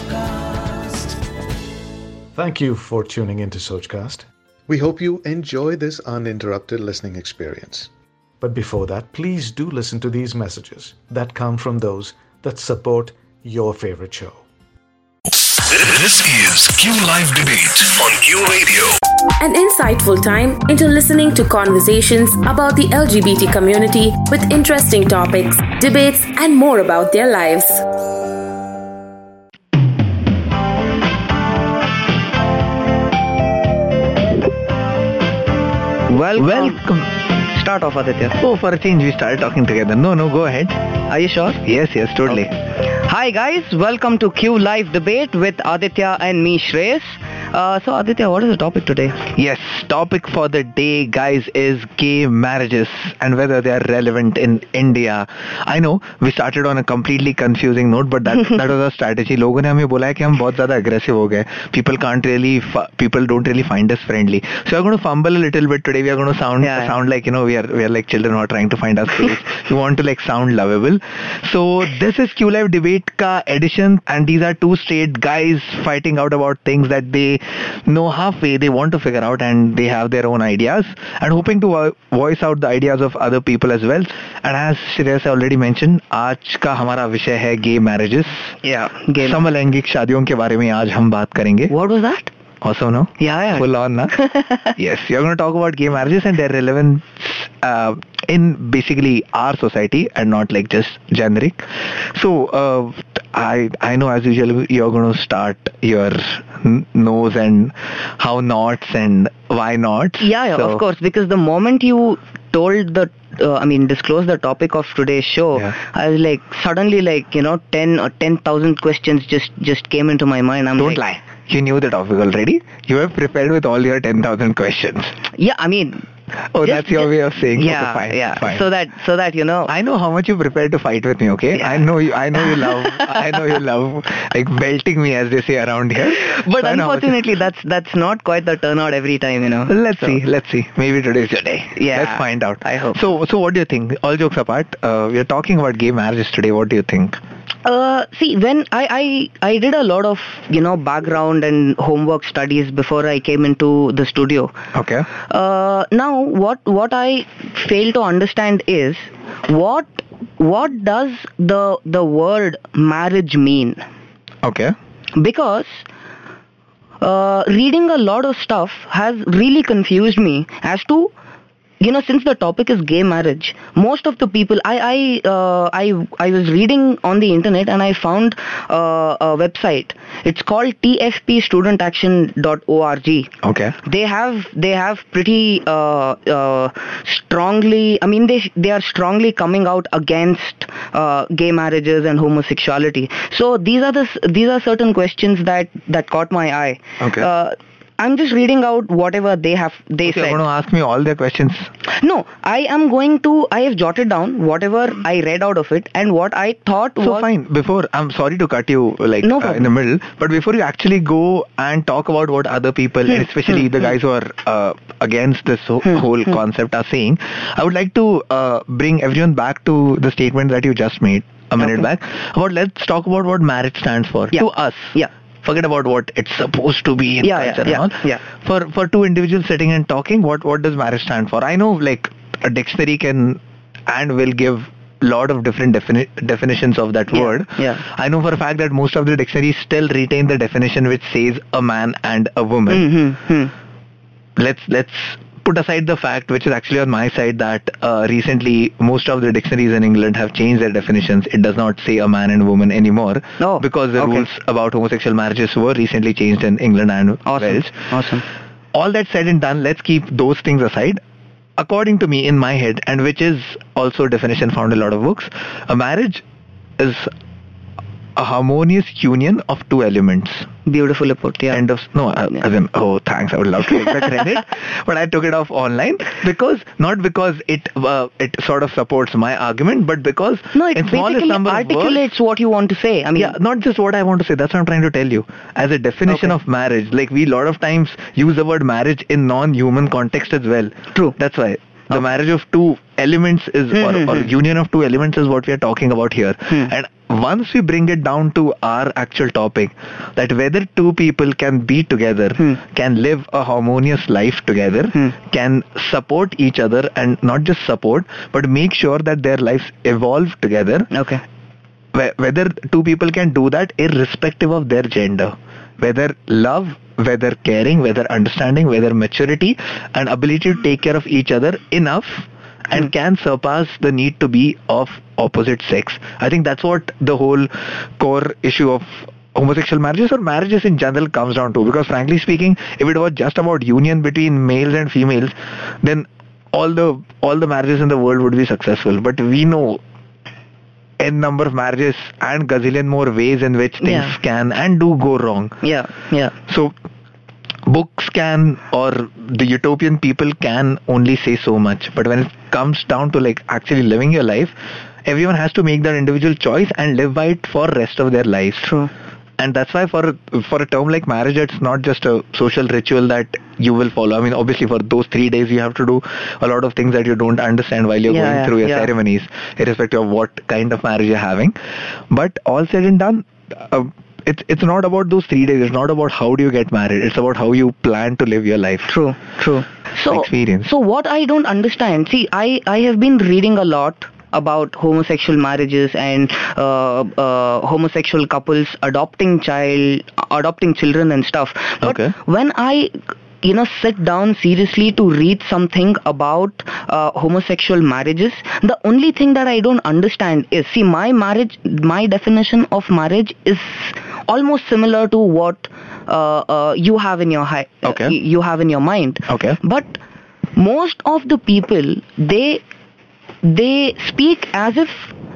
Sochcast. Thank you for tuning into Sochcast. We hope you enjoy this uninterrupted listening experience. But before that, please do listen to these messages that come from those that support your favorite show. This is Q Live Debate on Q Radio. An insightful time into listening to conversations about the LGBT community with interesting topics, debates, and more about their lives. Welcome. Welcome. Start off, Aditya. Oh, for a change, we started talking together. No, no, go ahead. Are you sure? Yes, yes, totally. Hi, guys. Welcome to Q Live Debate with Aditya and me, Shreyas. Uh, so, Aditya, what is the topic today? Yes, topic for the day, guys, is gay marriages and whether they are relevant in India. I know we started on a completely confusing note, but that that was our strategy. लोगों ने हमें बोला है कि हम बहुत ज़्यादा aggressive हो गए. People can't really, fi- people don't really find us friendly. So we're going to fumble a little bit today. We are going to sound Yeah, yeah. sound like you know we are we are like children who are trying to find our space. we want to like sound lovable. So this is Q Live debate ka edition, and these are two straight guys fighting out about things that they know halfway. They want to figure out, and they have their own ideas, and hoping to voice out the ideas of other people as well. And as Shreyas already mentioned, आज का हमारा विषय है gay marriages. Yeah, gay. समलैंगिक शादियों के बारे में आज हम बात करेंगे. What was that? Also, no? Yeah, yeah. Full on, na? yes, you're going to talk about gay marriages and their relevance uh, in basically our society and not like just generic. So, uh, I I know as usual you're going to start your n- nose and how nots and why not. Yeah, yeah, So- of course. Because the moment you told the, uh, I mean, disclose the topic of today's show, Yeah. I was like, suddenly, like, you know, 10 or 10,000 questions just just came into my mind. I'm Don't like, lie. You knew the topic already. You have prepared with all your 10,000 questions. Yeah, I mean, Oh, Just- that's your just- way of saying yeah, okay, fine, yeah. fine. So that so that you know, I know how much you prepared to fight with me, okay? Yeah. I know you I know you love I know you love like belting me as they say around here. but So I know how much- unfortunately, that's that's not quite the turnout every time, you know. Let's So- see, let's see. Maybe today's your day. Yeah, Let's find out. I hope. So so what do you think? All jokes apart, uh, we are talking about gay marriages today. What do you think? Uh, see, when I, I I did a lot of you know background and homework studies before I came into the studio. Okay. Uh, now, what what I fail to understand is what what does the the word marriage mean? Okay. because uh, reading a lot of stuff has really confused me as to you know since the topic is gay marriage most of the people i i uh, i i was reading on the internet and i found uh, a website it's called tfpstudentaction.org Okay. they have they have pretty uh, uh, strongly i mean they they are strongly coming out against uh, gay marriages and homosexuality so these are the these are certain questions that that caught my eye Okay. I'm just reading out whatever they have they said. you're going to ask me all their questions. no i am going to i have jotted down whatever i read out of it and what i thought So was fine. Before I'm sorry to cut you like No uh, in the middle, but before you actually go and talk about what other people, Hmm, especially the guys who are uh, against this whole, whole concept, are saying, I would like to uh, bring everyone back to the statement that you just made a minute Okay. back about let's talk about what marriage stands for Yeah. to us. Yeah. Forget about what it's supposed to be in Yeah, yeah, culture yeah, and all. yeah. For for two individuals sitting and talking, what what does marriage stand for? I know like a dictionary can and will give lot of different defini- definitions of that Yeah, word. yeah. I know for a fact that most of the dictionaries still retain the definition which says a man and a woman. Mhm, hmm. Let's let's put aside the fact which is actually on my side that uh, recently most of the dictionaries in England have changed their definitions. It does not say a man and woman anymore Oh, because the okay. rules about homosexual marriages were recently changed in England and awesome Wales. awesome All that said and done, let's keep those things aside. According to me, in my head, and which is also a definition found in a lot of books, a marriage is a harmonious union of two elements. beautifully put yeah End of no, uh, Yeah. as in oh thanks, I would love to take the credit, but I took it off online because not because it uh, it sort of supports my argument, but because No, it in smallest basically number of words- articulates what you want to say. I mean, yeah, not just what I want to say. That's what I'm trying to tell you. As a definition Okay. of marriage, like we a lot of times use the word marriage in non-human context as well. True. That's why the marriage of two elements is hmm, or, hmm, or hmm. union of two elements is what we are talking about here. And once we bring it down to our actual topic that whether two people can be together can live a harmonious life together can support each other and not just support but make sure that their lives evolve together. Okay. whether two people can do that irrespective of their gender. Whether love whether caring whether understanding whether maturity and ability to take care of each other enough and hmm. can surpass the need to be of opposite sex i think that's what the whole core issue of homosexual marriages or marriages in general comes down to because frankly speaking if it was just about union between males and females then all the all the marriages in the world would be successful but we know n number of marriages and gazillion more ways in which things Yeah. can and do go wrong. Yeah. Yeah. So books can or the utopian people can only say so much. But when it comes down to like actually living your life, everyone has to make their individual choice and live by it for rest of their lives. True. And that's why for for a term like marriage, it's not just a social ritual that you will follow. I mean, obviously for those three days you have to do a lot of things that you don't understand while you're Yeah, going yeah, through your yeah. ceremonies, irrespective of what kind of marriage you're having. But all said and done, uh, it's it's not about those three days. It's not about how do you get married. It's about how you plan to live your life. True, true. So, Experience. so what I don't understand, see, I, I have been reading a lot about homosexual marriages and uh, uh, homosexual couples adopting child, adopting children and stuff. But Okay. when I you know sit down seriously to read something about uh, homosexual marriages the only thing that i don't understand is see my marriage my definition of marriage is almost similar to what uh, uh, you have in your hi- Okay. you have in your mind Okay. but most of the people they they speak as if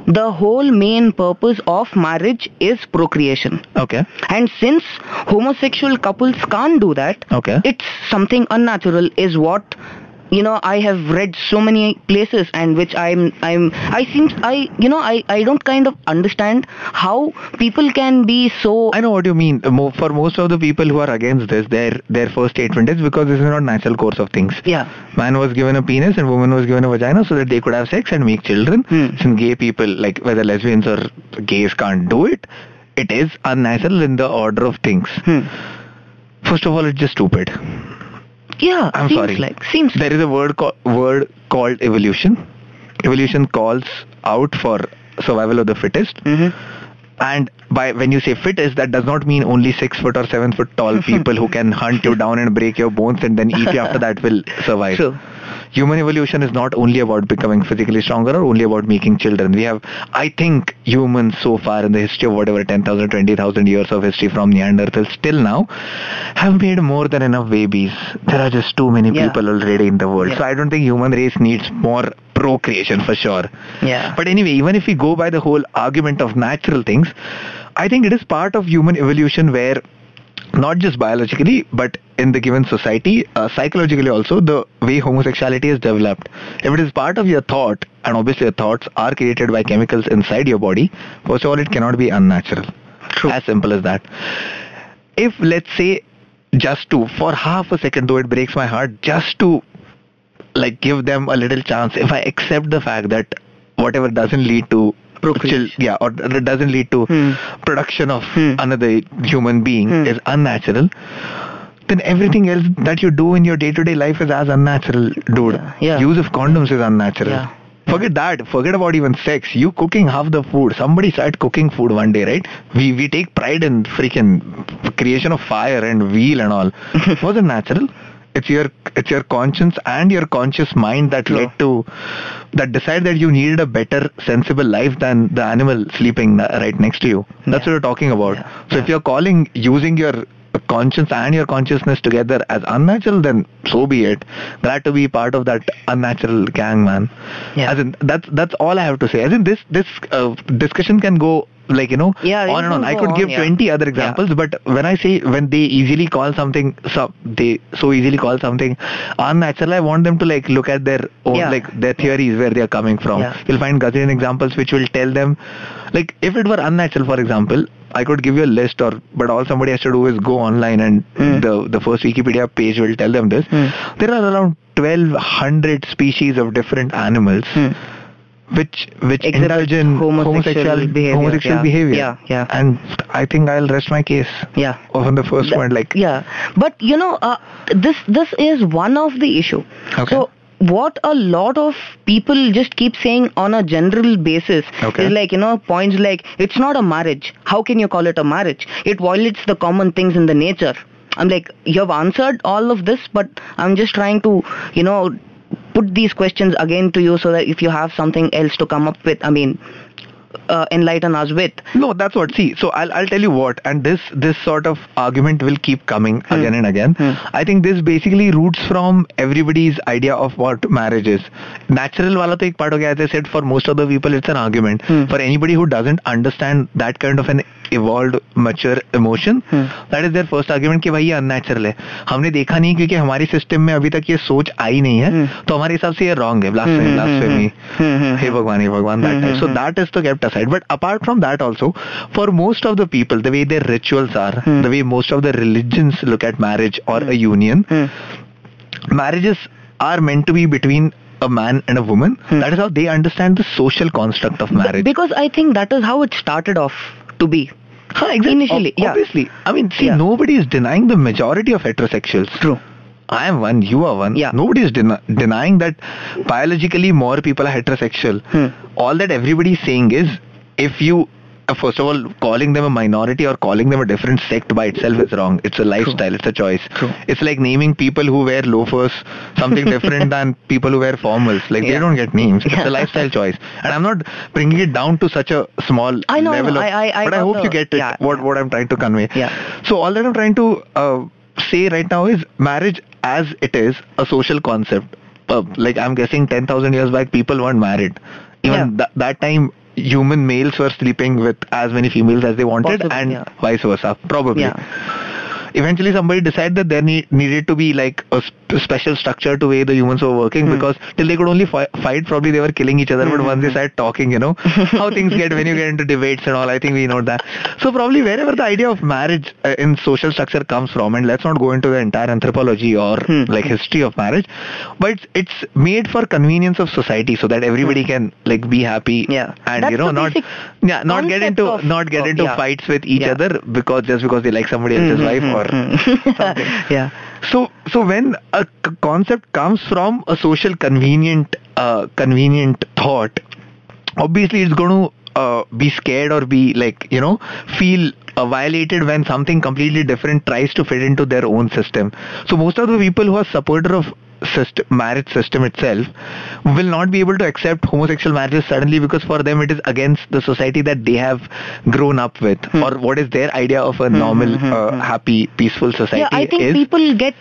the whole main purpose of marriage is procreation Okay. and since homosexual couples can't do that Okay. it's something unnatural is what you know i have read so many places and which i'm i'm i seems i you know i i don't kind of understand how people can be so I know what you mean. For most of the people who are against this, their their first statement is because this is not natural course of things. yeah Man was given a penis and woman was given a vagina so that they could have sex and make children. Hmm. Since gay people, like whether lesbians or gays can't do it, it is unnatural in the order of things. Hmm. First of all, it's just stupid. Yeah I'm seems sorry. like seems There is a word called word called evolution. Evolution calls out for survival of the fittest. Mhm. And by when you say fittest, that does not mean only six foot or seven foot tall people who can hunt you down and break your bones and then eat you after that will survive. True. Human evolution is not only about becoming physically stronger or only about making children. We have, I think, humans so far in the history of whatever 10,000, 20,000 years of history from Neanderthals till now have made more than enough babies. There are just too many Yeah. people already in the world. Yeah. So I don't think human race needs more procreation for sure. yeah But anyway, even if we go by the whole argument of natural things, I think it is part of human evolution where not just biologically, but in the given society, uh, psychologically also, the way homosexuality is developed. If it is part of your thought, and obviously your thoughts are created by chemicals inside your body, first of all, it cannot be unnatural. True. As simple as that. If, let's say, just to, for half a second, though it breaks my heart, just to like give them a little chance if i accept the fact that whatever doesn't lead to Procreation. yeah or doesn't lead to Hmm. production of Hmm. another human being Hmm. is unnatural then everything else that you do in your day-to-day life is as unnatural dude Yeah, yeah. use of condoms is unnatural Yeah. Forget that. Forget about even sex. You cooking half the food. Somebody started cooking food one day, right? We we take pride in freaking creation of fire and wheel and all. Wasn't natural. It's your it's your conscience and your conscious mind that led to that decide that you needed a better sensible life than the animal sleeping right next to you. That's Yeah. what we're talking about. Yeah. So if you're calling using your conscience and your consciousness together as unnatural, then so be it. Glad to be part of that unnatural gang, man. Yeah. As in, that's that's all I have to say. As in, this this uh, discussion can go like you know Yeah, on and on. I could on, give yeah. 20 other examples, but when I say when they easily call something, so they so easily call something unnatural, I want them to like look at their own Yeah. like their theories where they are coming from. Yeah. You'll find gazillion examples which will tell them, like if it were unnatural, for example. I could give you a list, or but all somebody has to do is go online, and Hmm. the the first Wikipedia page will tell them this. Hmm. There are around 1200 species of different animals Hmm. Which which Exhibit indulge in homosexual behavior, homosexual yeah. behavior. Yeah, yeah. And I think I'll rest my case Yeah. on the first Th- point. Like, yeah but you know uh, this this is one of the issue Okay. so what a lot of people just keep saying on a general basis Okay. is like you know points like it's not a marriage how can you call it a marriage it violates the common things in the nature i'm like you have answered all of this but i'm just trying to you know put these questions again to you so that if you have something else to come up with i mean uh, enlighten us with no, that's what. See, so I'll I'll tell you what, and this this sort of argument will keep coming Hmm. again and again. I think this basically roots from everybody's idea of what marriage is. Natural wala to ek part ho gaya. As I said, for most of the people, it's an argument. Hmm. For anybody who doesn't understand that kind of an evolved, mature emotion, Hmm. that is their first argument कि भाई ये unnatural है हमने देखा नहीं क्योंकि हमारे system में अभी तक ये सोच आई नहीं है Hmm. तो हमारे हिसाब से ये रॉन्ग है blasphemy Hmm, hmm, blasphemy hmm, hmm, हे भगवान हे भगवान that Hmm, type so hmm, that is to kept aside but apart from that also for most of the people the way their rituals are Hmm. the way most of the religions look at marriage or a union Hmm. marriages are meant to be between a man and a woman Hmm. that is how they understand the social construct of marriage Because I think that is how it started off to be. Huh, exactly. initially, Ob- yeah. obviously i mean see Yeah. nobody is denying the majority of heterosexuals True. I am one, you are one. Yeah. Nobody is den- denying that biologically more people are heterosexual. Hmm. All that everybody is saying is if you, uh, first of all, calling them a minority or calling them a different sect by itself is wrong. It's a lifestyle, it's a choice. True. It's like naming people who wear loafers something different than people who wear formals. Like they don't get names. It's Yeah. a lifestyle choice. And I'm not bringing it down to such a small I know, level no, of. I- I- I but I hope the- you get it. yeah, what what I'm trying to convey. Yeah. So all that I'm trying to uh, say right now is marriage as it is a social concept. Uh, like I'm guessing 10,000 years back, people weren't married. Even Yeah. tha- that time, human males were sleeping with as many females as they wanted, Possibly, and yeah. vice versa, probably. Yeah. Eventually, somebody decided that there need, needed to be like a sp- special structure to way the humans were working Hmm. because till they could only fi- fight, probably they were killing each other. But once they started talking, you know how things get when you get into debates and all. I think we know that. So probably wherever the idea of marriage uh, in social structure comes from, and let's not go into the entire anthropology or Hmm. like history of marriage, but it's, it's made for convenience of society so that everybody can like be happy Hmm. Yeah. and That's you know not yeah not get into of- not get of- into yeah. fights with each Yeah. other because just because they like somebody else's Mhm, wife or mhm. something. yeah. So, so when a concept comes from a social convenient, uh, convenient thought, obviously it's going to uh, be scared or be like you know feel uh, violated when something completely different tries to fit into their own system. So most of the people who are supporter of system, marriage system itself will not be able to accept homosexual marriages suddenly because for them it is against the society that they have grown up with or what is their idea of a normal, hmm, uh, hmm. happy, peaceful society Yeah, I think is. people get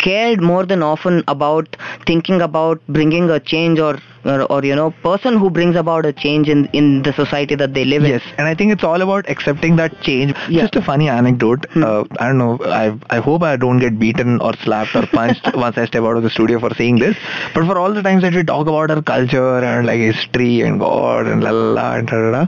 scared more than often about thinking about bringing a change or, or or you know person who brings about a change in in the society that they live in. Yes, and I think it's all about accepting that change. Yeah. Just a funny anecdote. Hmm. Uh, I don't know. I I hope I don't get beaten or slapped or punched once I step out of the studio for saying this. But for all the times that we talk about our culture and like history and God and la la la and da da da.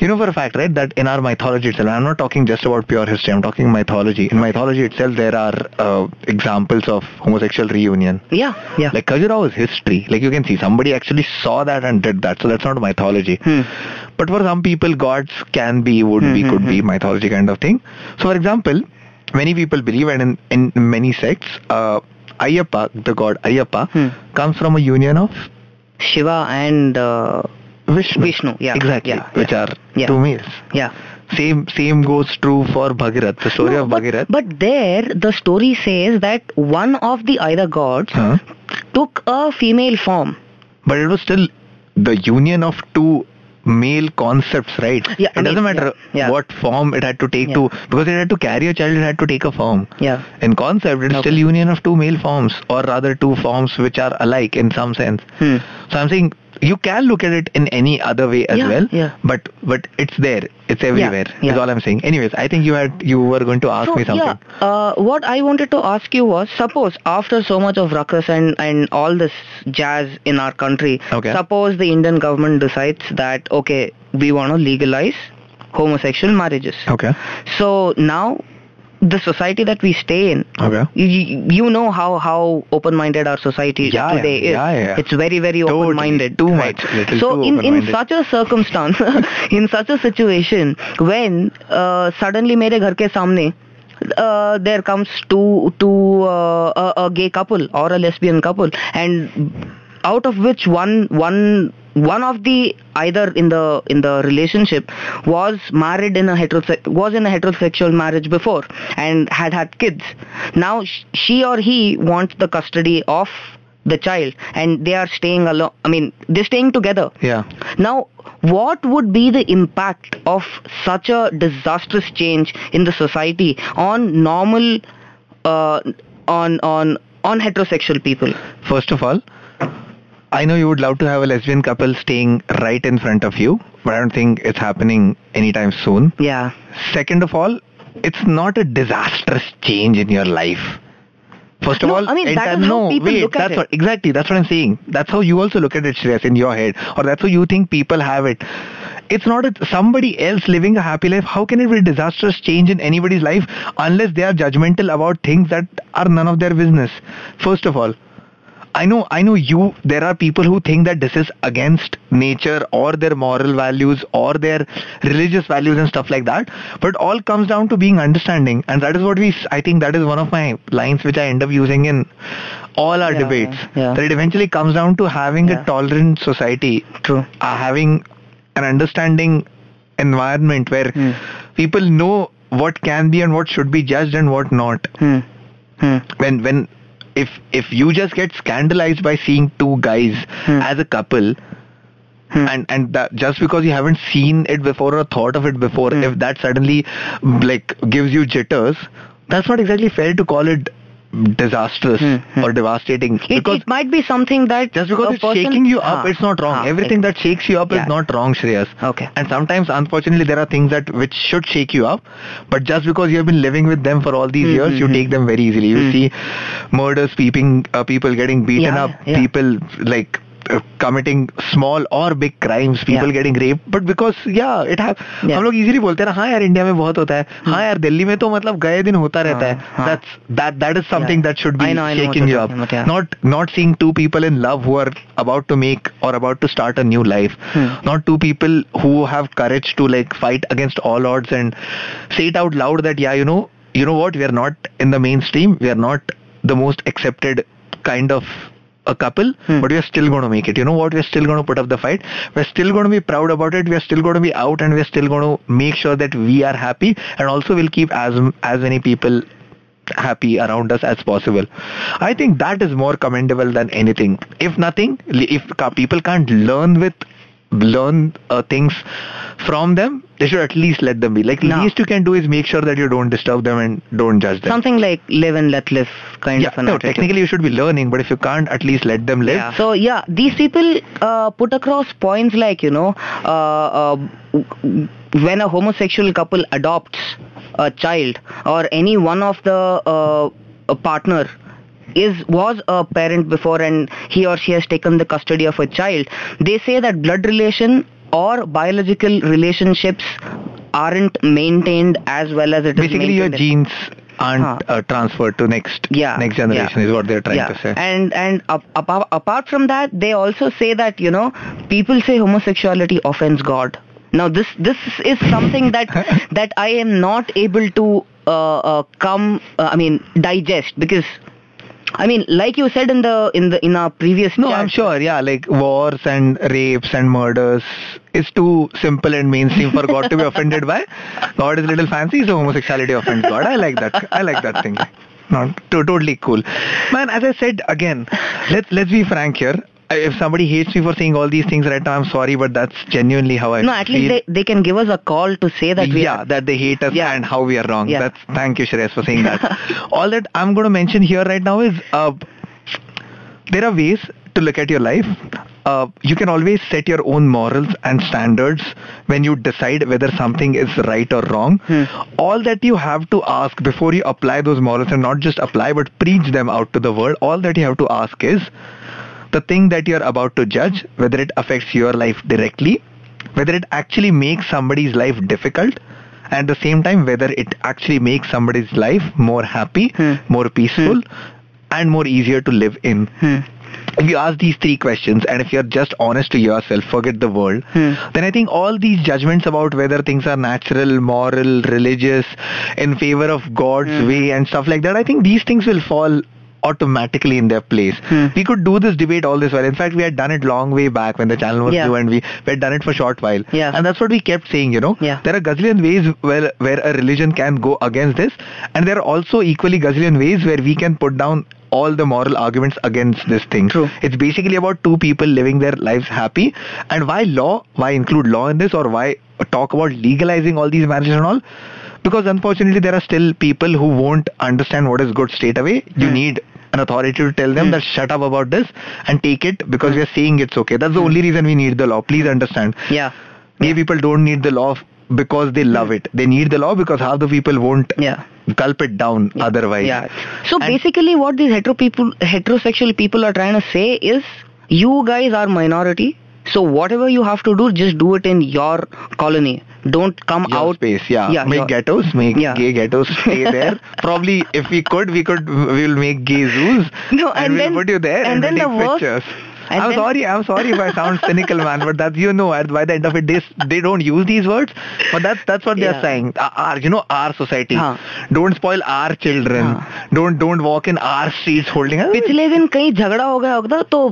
You know for a fact, right, that in our mythology itself, I'm not talking just about pure history, I'm talking mythology. In mythology itself, there are uh, examples of homosexual reunion. Yeah, yeah. Like Khajuraho is history. Like you can see, somebody actually saw that and did that. So that's not mythology. Hmm. But for some people, gods can be, would be, Hmm, could be mythology kind of thing. So for example, many people believe, and in, in many sects, uh, Ayyappa, the god Ayyappa, Hmm. comes from a union of Shiva and uh, Vishnu. Vishnu, yeah, Exactly. yeah, which yeah. are Yeah. two males. yeah. Same same goes true for Bhagirath. The story No, of but, Bhagirath. but there the story says that one of the either gods Huh? took a female form. But it was still the union of two male concepts, right? Yeah, it I mean, doesn't matter yeah, yeah. what form it had to take Yeah. to because it had to carry a child, it had to take a form. Yeah. In concept, it's Okay. still union of two male forms, or rather two forms which are alike in some sense. Hmm. So I'm saying you can look at it in any other way as Yeah, well. yeah. But but it's there. It's everywhere. yeah. Is all I'm saying. Anyways, I think you had you were going to ask So, me something. Yeah, uh, what I wanted to ask you was, suppose after so much of ruckus and, and all this jazz in our country, Okay. suppose the Indian government decides that, okay, we want to legalize homosexual marriages. Okay. So now, the society that we stay in. Okay. You, you know how how open minded our society yeah, today yeah, is. Yeah, yeah. it's very very totally, open minded too right. much. So too in in such a circumstance in such a situation when uh, suddenly mere ghar ke samne uh, there comes two two uh, a, a gay couple or a lesbian couple and out of which one one one of the either in the in the relationship was married in a heterose- was in a heterosexual marriage before and had had kids. Now sh- she or he wants the custody of the child, and they are staying alone. I mean, they're staying together. Yeah. Now, what would be the impact of such a disastrous change in the society on normal, uh, on on on heterosexual people? First of all, I know you would love to have a lesbian couple staying right in front of you, but I don't think it's happening anytime soon. Yeah, Second of all, it's not a disastrous change in your life. First of No, all, I mean, entire- how no, people wait, look at that's it. What, exactly, that's what I'm saying. That's how you also look at it, Shreyas, in your head, or that's how you think people have it. It's not a, somebody else living a happy life. How can it be a disastrous change in anybody's life unless they are judgmental about things that are none of their business? First of all, I know, I know you, there are people who think that this is against nature or their moral values or their religious values and stuff like that. But all comes down to being understanding. And that is what we, I think that is one of my lines which I end up using in all our Yeah, debates. yeah. That it eventually comes down to having Yeah. a tolerant society, true. uh, having an understanding environment where Hmm. people know what can be and what should be judged and what not. Hmm. when when if if you just get scandalized by seeing two guys Hmm. as a couple Hmm. and and that just because you haven't seen it before or thought of it before Hmm. if that suddenly like gives you jitters that's not exactly fair to call it disastrous Hmm, hmm. or devastating It, because it might be something that just because it's person- shaking you up Ah, it's not wrong ah, everything that shakes you up Yeah. is not wrong shreyas Okay. and sometimes unfortunately there are things that which should shake you up but just because you have been living with them for all these years you Mhm. take them very easily you Mm. see murders peeping uh, people getting beaten Yeah, up yeah. people like uh, committing small or big crimes people Yeah. getting raped but because yeah it have Yeah. हम लोग easily बोलते हैं ना हाँ यार India में बहुत होता है हाँ यार दिल्ली में तो मतलब गए दिन होता रहता है हाँ. that's that that is something Yeah. that should be I know, I know what shaking you're you up talking about, yeah. not not seeing two people in love who are about to make or about to start a new life Hmm. not two people who have courage to like fight against all odds and say it out loud that yeah you know you know what we are not in the mainstream we are not the most accepted kind of a couple Hmm. but we are still going to make it. You know what? We're still going to put up the fight. We're still going to be proud about it. We're still going to be out and we're still going to make sure that we are happy. And also we'll keep as as many people happy around us as possible. I think that is more commendable than anything. If nothing if people can't learn with learn uh, things from them they should at least let them be like No. least you can do is make sure that you don't disturb them and don't judge them something like live and let live kind yeah of an no attitude. technically you should be learning but if you can't at least let them live Yeah. So yeah, these people uh, put across points like you know, uh, uh, when a homosexual couple adopts a child or any one of the uh, a partner is was a parent before and he or she has taken the custody of a child, they say that blood relation or biological relationships aren't maintained as well as it is basically your genes aren't Huh. uh, transferred to next yeah next generation yeah. is what they're trying yeah. to say and and ap- apart, apart from that they also say that you know people say homosexuality offends god now this this is something that that i am not able to uh, uh, come uh, i mean digest because i mean like you said in the in the in our previous no chat, i'm sure yeah like wars and rapes and murders is too simple and mainstream for god to be offended by. God is a little fancy so homosexuality offends god. I like that i like that thing. Not to, totally cool. Man as i said again let's let's be frank here if somebody hates me for saying all these things right now i'm sorry but that's genuinely how i feel. no at least they, they can give us a call to say that we yeah, that they hate us Yeah. and how we are wrong. Yeah. That's thank you, Shreyas, for saying that. All that I'm going to mention here right now is uh, there are ways to to look at your life. Uh, you can always set your own morals and standards when you decide whether something is right or wrong. All that you have to ask before you apply those morals and not just apply but preach them out to the world, all that you have to ask is the thing that you're about to judge, hmm. whether it affects your life directly, whether it actually makes somebody's life difficult, and at the same time, whether it actually makes somebody's life more happy, hmm. more peaceful, hmm. and more easier to live in. If you ask these three questions, and if you're just honest to yourself, forget the world, then I think all these judgments about whether things are natural, moral, religious, in favor of God's way, and stuff like that, I think these things will fall automatically in their place. Hmm. We could do this debate all this while. In fact, we had done it long way back when the channel was Yeah. new and we, we had done it for a short while. Yeah. And that's what we kept saying, you know. Yeah. There are gazillion ways where, where a religion can go against this. And there are also equally gazillion ways where we can put down all the moral arguments against this thing. True. It's basically about two people living their lives happy. And why law? Why include law in this or why talk about legalizing all these marriages and all? Because unfortunately, there are still people who won't understand what is good straight away. You hmm. need an authority to tell them hmm. that shut up about this and take it because we are saying it's okay. That's the hmm. only reason we need the law. Please understand. Yeah. Gay people don't need the law because they love it. They need the law because half the people won't Yeah. gulp it down otherwise. Yeah. So And- basically, what these hetero people, heterosexual people are trying to say is, you guys are minority. So whatever you have to do, just do it in your colony. Don't come Your out. space, yeah. Yeah, make your- ghettos, make Yeah. gay ghettos stay there. Probably, if we could, we could. We will make gay zoos. No, and, and we'll then- put you there and and, then we'll the take worst- pictures. and I'm then- sorry. I'm sorry if I sound cynical, man. But that you know, at by the end of it, they they don't use these words. But that's that's what they're Yeah. saying. Our, our- you know, our society. हाँ. Don't spoil our children. Don't don't walk in our streets holding. पिछले दिन कहीं झगड़ा हो गया होगा तो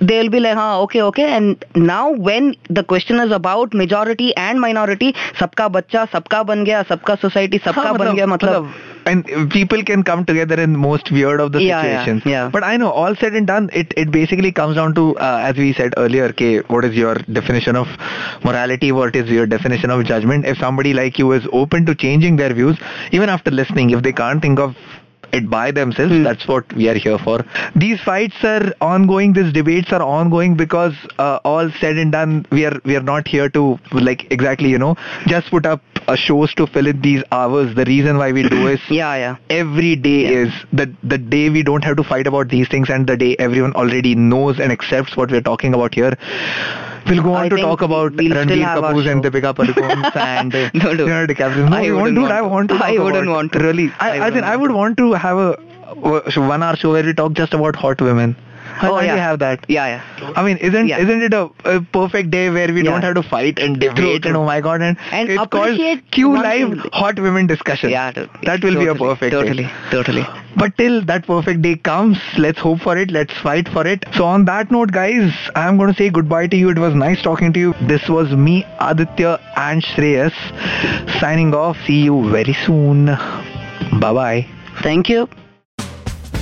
they'll be like huh okay okay. And now when the question is about majority and minority sabka bachcha sabka ban gaya sabka society sabka ban gaya matlab, and people can come together in most weird of the situations yeah, yeah. but i know all said and done it it basically comes down to uh, as we said earlier okay what is your definition of morality what is your definition of judgment? If somebody like you is open to changing their views even after listening if they can't think of it by themselves. That's what we are here for. These fights are ongoing. These debates are ongoing because uh, all said and done we are we are not here to like exactly you know just put up uh, shows to fill in these hours. The reason why we do is yeah yeah. every day is the the day we don't have to fight about these things and the day everyone already knows and accepts what we're talking about here we'll go on I to talk about we'll Ranbir Kapoor and. Deepika Padukone and No, no. Leonardo DiCaprio. No, I wouldn't won't do want that. I to. want to. I wouldn't want to. Really, I I, I, think I would want to have a one hour show where we talk just about hot women. Why Oh, yeah. have that? yeah yeah I mean, isn't Yeah. isn't it a, a perfect day where we Yeah. don't have to fight and debate True, and oh my god and, And it's called Q Live. Hot Women Discussion. yeah that will be a Totally, perfect totally day. totally But till that perfect day comes, let's hope for it. Let's fight for it. So on that note, guys, I'm going to say goodbye to you. It was nice talking to you. This was me, Aditya and Shreyas, signing off. See you very soon. Bye bye. thank you